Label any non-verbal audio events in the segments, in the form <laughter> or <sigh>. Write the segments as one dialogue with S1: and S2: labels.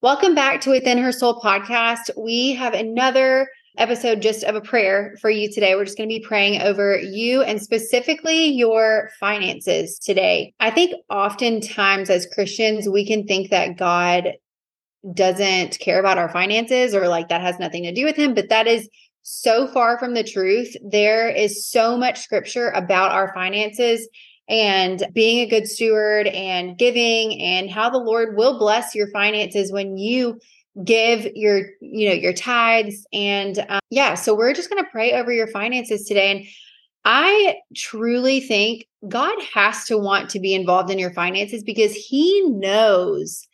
S1: Welcome back to Within Her Soul podcast. We have another episode just of a prayer for you today. We're just going to be praying over you and specifically your finances today. I think oftentimes as Christians, we can think that God doesn't care about our finances or like that has nothing to do with him, but that is so far from the truth. There is so much scripture about our finances and being a good steward and giving and how the Lord will bless your finances when you give your you know your tithes. And um, yeah so we're just going to pray over your finances today. And i truly think god has to want to be involved in your finances because he knows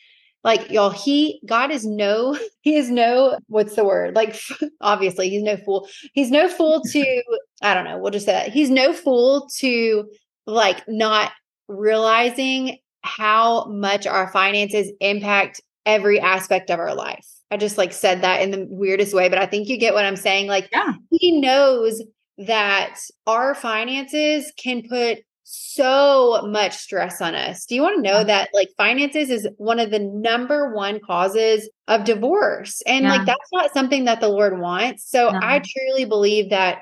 S1: like y'all he god is no <laughs> he is no what's the word? Like <laughs> obviously he's no fool. He's no fool to i don't know we'll just say that. He's no fool to like not realizing how much our finances impact every aspect of our life. I just like said that in the weirdest way, but I think you get what I'm saying. Like, yeah. he knows that our finances can put so much stress on us. Do you want to know that like finances is one of the number one causes of divorce? And yeah. like that's not something that the Lord wants. So. I truly believe that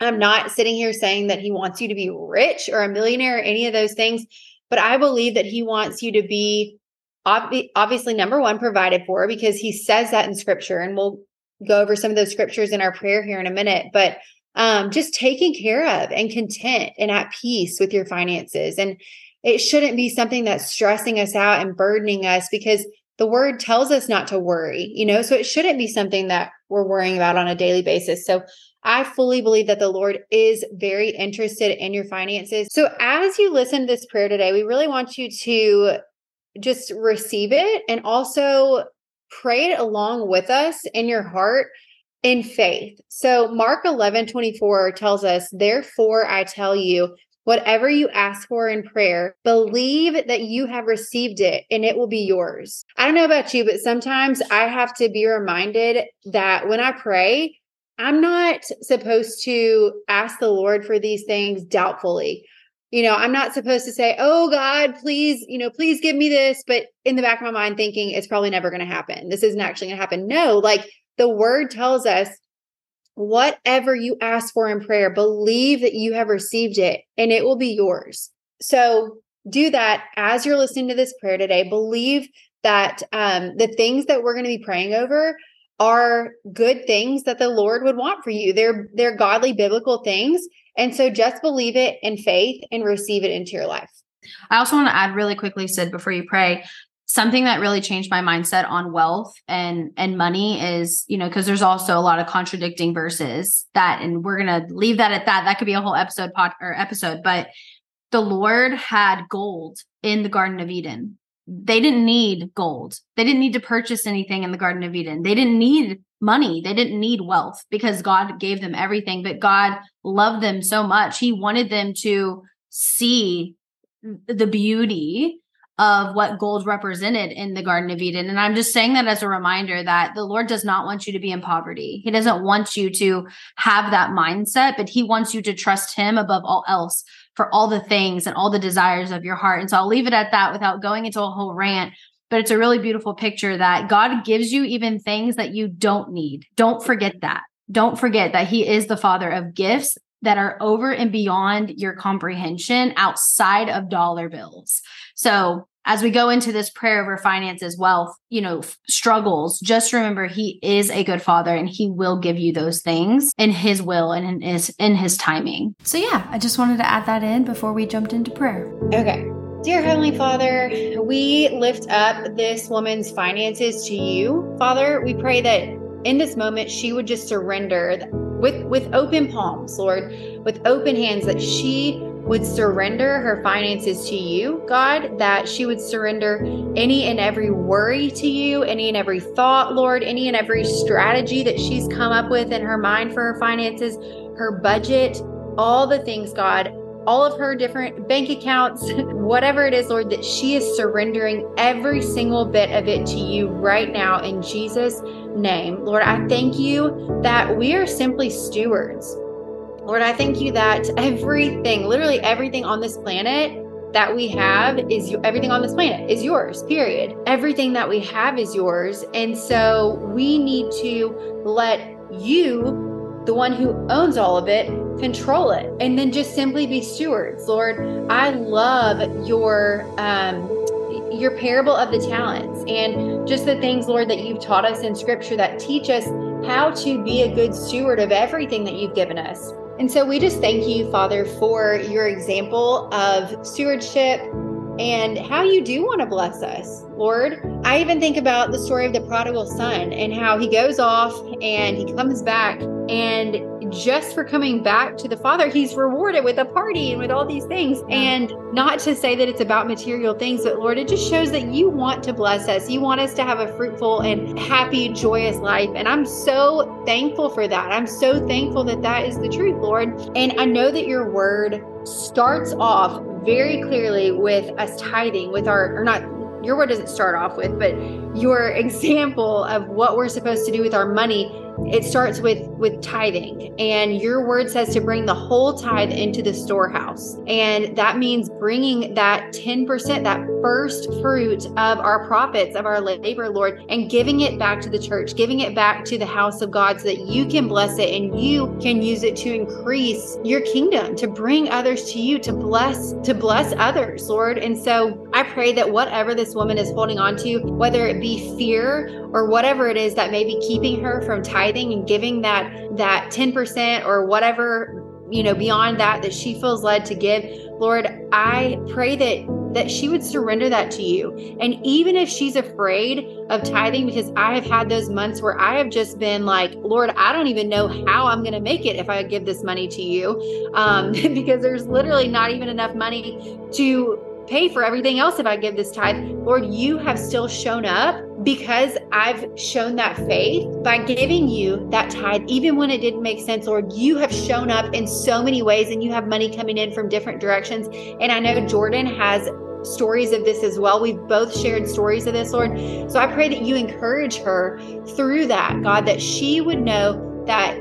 S1: I'm not sitting here saying that he wants you to be rich or a millionaire or any of those things, but I believe that he wants you to be ob- obviously number one provided for because he says that in scripture and we'll go over some of those scriptures in our prayer here in a minute, but um, just taken care of and content and at peace with your finances. And it shouldn't be something that's stressing us out and burdening us because the word tells us not to worry, you know, so it shouldn't be something that we're worrying about on a daily basis. So I fully believe that the Lord is very interested in your finances. So as you listen to this prayer today, we really want you to just receive it and also pray it along with us in your heart in faith. So Mark 11, 24 tells us, therefore I tell you, whatever you ask for in prayer, believe that you have received it and it will be yours. I don't know about you, but sometimes I have to be reminded that when I pray, I'm not supposed to ask the Lord for these things doubtfully. You know, I'm not supposed to say, "Oh God, please, you know, please give me this," but in the back of my mind thinking it's probably never going to happen. This isn't actually going to happen. No, like the word tells us whatever you ask for in prayer, believe that you have received it and it will be yours. So, do that as you're listening to this prayer today. Believe that um, the things that we're going to be praying over are good things that the Lord would want for you. They're they're godly biblical things. And so just believe it in faith and receive it into your life.
S2: I also want to add really quickly Sid before you pray something that really changed my mindset on wealth and and money is you know because there's also a lot of contradicting verses that and we're gonna leave that at that that could be a whole episode pod or episode but the lord had gold in the garden of eden they didn't need gold. They didn't need to purchase anything in the Garden of Eden. They didn't need money. They didn't need wealth because God gave them everything. But God loved them so much. He wanted them to see the beauty of what gold represented in the Garden of Eden. And I'm just saying that as a reminder that the Lord does not want you to be in poverty. He doesn't want you to have that mindset, but He wants you to trust Him above all else for all the things and all the desires of your heart. And so I'll leave it at that without going into a whole rant. But it's a really beautiful picture that God gives you even things that you don't need. Don't forget that. Don't forget that He is the Father of gifts that are over and beyond your comprehension outside of dollar bills. So as we go into this prayer over finances, wealth, you know, struggles, just remember he is a good father and he will give you those things in his will and in his in his timing. So yeah, I just wanted to add that in before we jumped into prayer.
S1: Okay. Dear Heavenly Father, we lift up this woman's finances to you. Father, we pray that in this moment she would just surrender with with open palms, Lord, with open hands that she would surrender her finances to you, God, that she would surrender any and every worry to you, any and every thought, Lord, any and every strategy that she's come up with in her mind for her finances, her budget, all the things, God, all of her different bank accounts, <laughs> whatever it is, Lord, that she is surrendering every single bit of it to you right now in Jesus' name. Lord, I thank you that we are simply stewards Lord, I thank you that everything, literally everything on this planet that we have is everything on this planet is yours, period. Everything that we have is yours. And so we need to let you, the one who owns all of it, control it and then just simply be stewards. Lord, I love your um your parable of the talents and just the things, Lord, that you've taught us in scripture that teach us how to be a good steward of everything that you've given us. And so we just thank you, Father, for your example of stewardship and how you do want to bless us, Lord. I even think about the story of the prodigal son and how he goes off and he comes back and just for coming back to the Father, he's rewarded with a party and with all these things. And not to say that it's about material things, but Lord, it just shows that you want to bless us. You want us to have a fruitful and happy, joyous life. And I'm so thankful for that. I'm so thankful that that is the truth, Lord. And I know that your word starts off very clearly with us tithing, with our, or not your word doesn't start off with, but your <laughs> example of what we're supposed to do with our money it starts with with tithing. And your word says to bring the whole tithe into the storehouse. And that means bringing that 10% that first fruit of our profits of our labor lord and giving it back to the church giving it back to the house of god so that you can bless it and you can use it to increase your kingdom to bring others to you to bless to bless others lord. And so i pray that whatever this woman is holding on to whether it be fear or whatever it is that may be keeping her from tithing and giving that that 10% or whatever you know beyond that that she feels led to give lord i pray that that she would surrender that to you. And even if she's afraid of tithing because i have had those months where i have just been like lord i don't even know how i'm going to make it if i give this money to you um, <laughs> because there's literally not even enough money to pay for everything else if I give this tithe. Lord, you have still shown up because I've shown that faith by giving you that tithe, even when it didn't make sense. Lord, you have shown up in so many ways and you have money coming in from different directions. And I know Jordan has stories of this as well. We've both shared stories of this, Lord. So I pray that you encourage her through that, God, that she would know that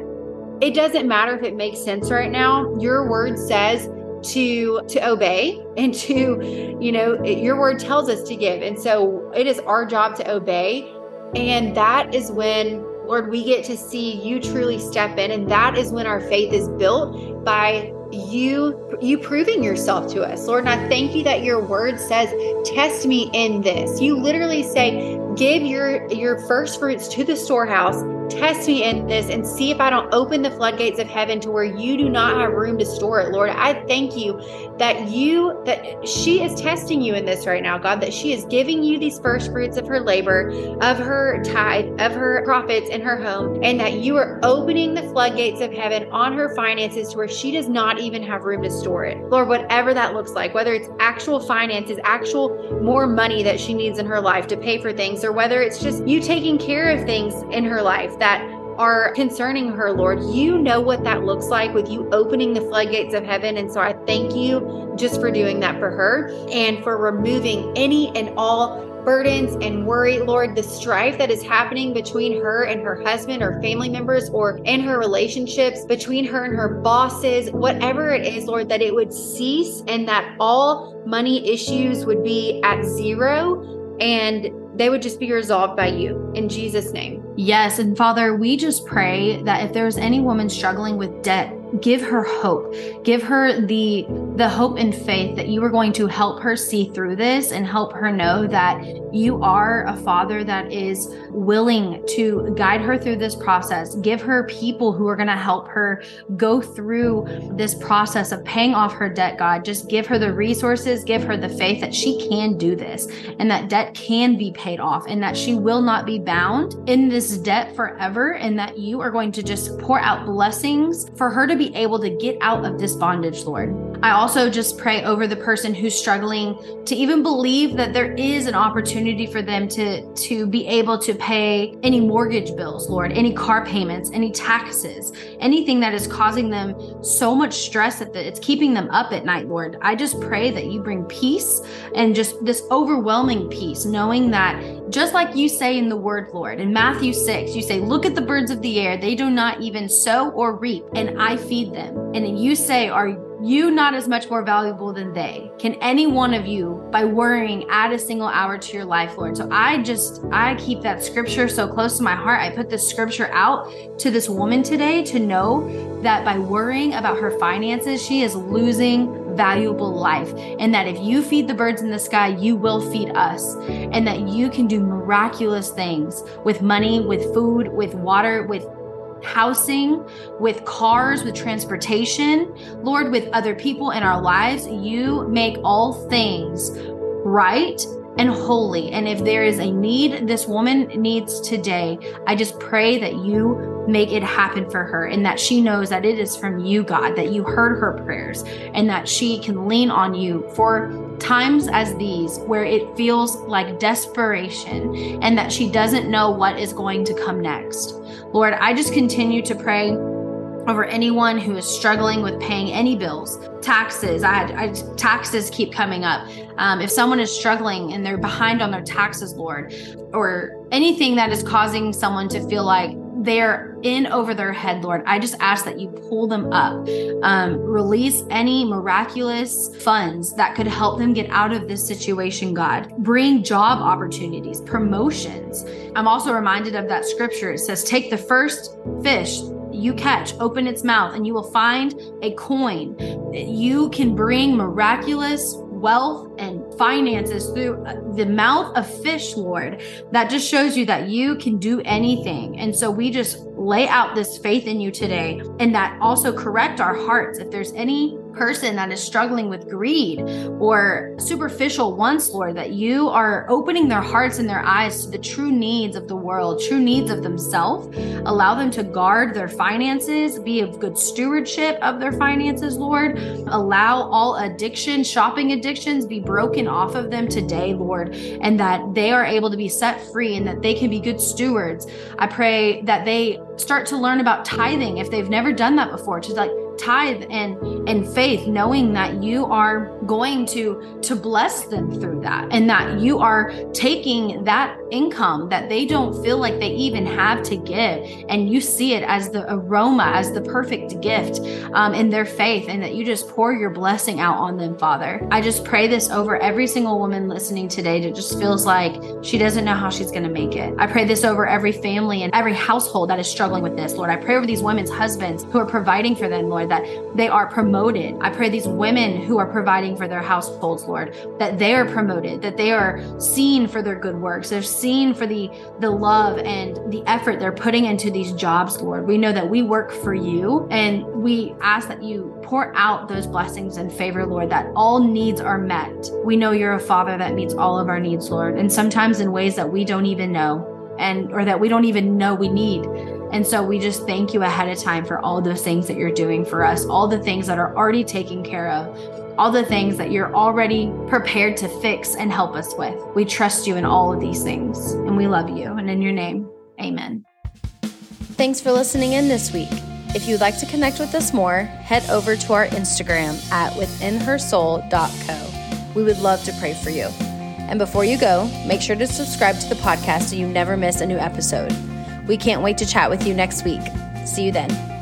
S1: it doesn't matter if it makes sense right now. Your word says to to obey and to you know your word tells us to give. And so it is our job to obey. And that is when lord we get to see you truly step in. And that is when our faith is built by you you proving yourself to us. Lord and i thank you that your word says test me in this. You literally say give your your first fruits to the storehouse test me in this and see if I don't open the floodgates of heaven to where you do not have room to store it. Lord, I thank you that you, that she is testing you in this right now, God, that she is giving you these first fruits of her labor, of her tithe, of her profits in her home, and that you are opening the floodgates of heaven on her finances to where she does not even have room to store it. Lord, whatever that looks like, whether it's actual finances, actual more money that she needs in her life to pay for things, or whether it's just you taking care of things in her life that are concerning her, Lord. You know what that looks like with you opening the floodgates of heaven. And so I thank you just for doing that for her and for removing any and all burdens and worry, Lord, the strife that is happening between her and her husband or family members or in her relationships, between her and her bosses, whatever it is, Lord, that it would cease and that all money issues would be at zero and they would just be resolved by you in Jesus' name.
S2: Yes. And Father, we just pray that if there's any woman struggling with debt, give her hope give her the the hope and faith that you are going to help her see through this and help her know that you are a father that is willing to guide her through this process give her people who are going to help her go through this process of paying off her debt god just give her the resources give her the faith that she can do this and that debt can be paid off and that she will not be bound in this debt forever and that you are going to just pour out blessings for her to be able to get out of this bondage, Lord. I also just pray over the person who's struggling to even believe that there is an opportunity for them to to be able to pay any mortgage bills, Lord, any car payments, any taxes, anything that is causing them so much stress that it's keeping them up at night, Lord. I just pray that you bring peace and just this overwhelming peace, knowing that just like you say in the word, Lord, in Matthew 6, you say, Look at the birds of the air. They do not even sow or reap, and I feed them. And then you say, Are you not as much more valuable than they? Can any one of you, by worrying, add a single hour to your life, Lord? So I just, I keep that scripture so close to my heart. I put this scripture out to this woman today to know that by worrying about her finances, she is losing valuable life. And that if you feed the birds in the sky, you will feed us. And that you can do miraculous things with money, with food, with water, with housing, with cars, with transportation, Lord, with other people in our lives. You make all things right and holy. And if there is a need this woman needs today, I just pray that you make it happen for her and that she knows that it is from you, God, that you heard her prayers and that she can lean on you for times as these where it feels like desperation and that she doesn't know what is going to come next. Lord, I just continue to pray over anyone who is struggling with paying any bills taxes. I, I taxes keep coming up. Um, if someone is struggling and they're behind on their taxes lord or anything that is causing someone to feel like they're in over their head, Lord. I just ask that you pull them up, um, release any miraculous funds that could help them get out of this situation, God. Bring job opportunities, promotions. I'm also reminded of that scripture. It says, Take the first fish you catch, open its mouth, and you will find a coin. You can bring miraculous wealth and finances through uh, the mouth of fish, Lord. That just shows you that you can do anything. And so we just lay out this faith in you today and that also correct our hearts. If there's any person that is struggling with greed or superficial wants, Lord, that you are opening their hearts and their eyes to the true needs of the world, true needs of themselves. Allow them to guard their finances, be of good stewardship of their finances, Lord. Allow all addiction, shopping addictions be broken off of them today, Lord, and that they are able to be set free and that they can be good stewards. I pray that they start to learn about tithing if they've never done that before, to like tithe and and faith knowing that you are going to to bless them through that and that you are taking that income that they don't feel like they even have to give. And you see it as the aroma as the perfect gift um, in their faith and that you just pour your blessing out on them father. I just pray this over every single woman listening today that just feels like she doesn't know how she's going to make it. I pray this over every family and every household that is struggling with this lord. I pray over these women's husbands who are providing for them lord Lord, that they are promoted. I pray these women who are providing for their households, Lord, that they are promoted, that they are seen for their good works. They're seen for the the love and the effort they're putting into these jobs, Lord. We know that we work for you and we ask that you pour out those blessings and favor, Lord, that all needs are met. We know you're a father that meets all of our needs, Lord, and sometimes in ways that we don't even know and or that we don't even know we need. And so we just thank you ahead of time for all those things that you're doing for us, all the things that are already taken care of, all the things that you're already prepared to fix and help us with. We trust you in all of these things and we love you. And in your name, amen.
S3: Thanks for listening in this week. If you'd like to connect with us more, head over to our Instagram at withinhersoul.co. We would love to pray for you. And before you go, make sure to subscribe to the podcast so you never miss a new episode. We can't wait to chat with you next week. See you then.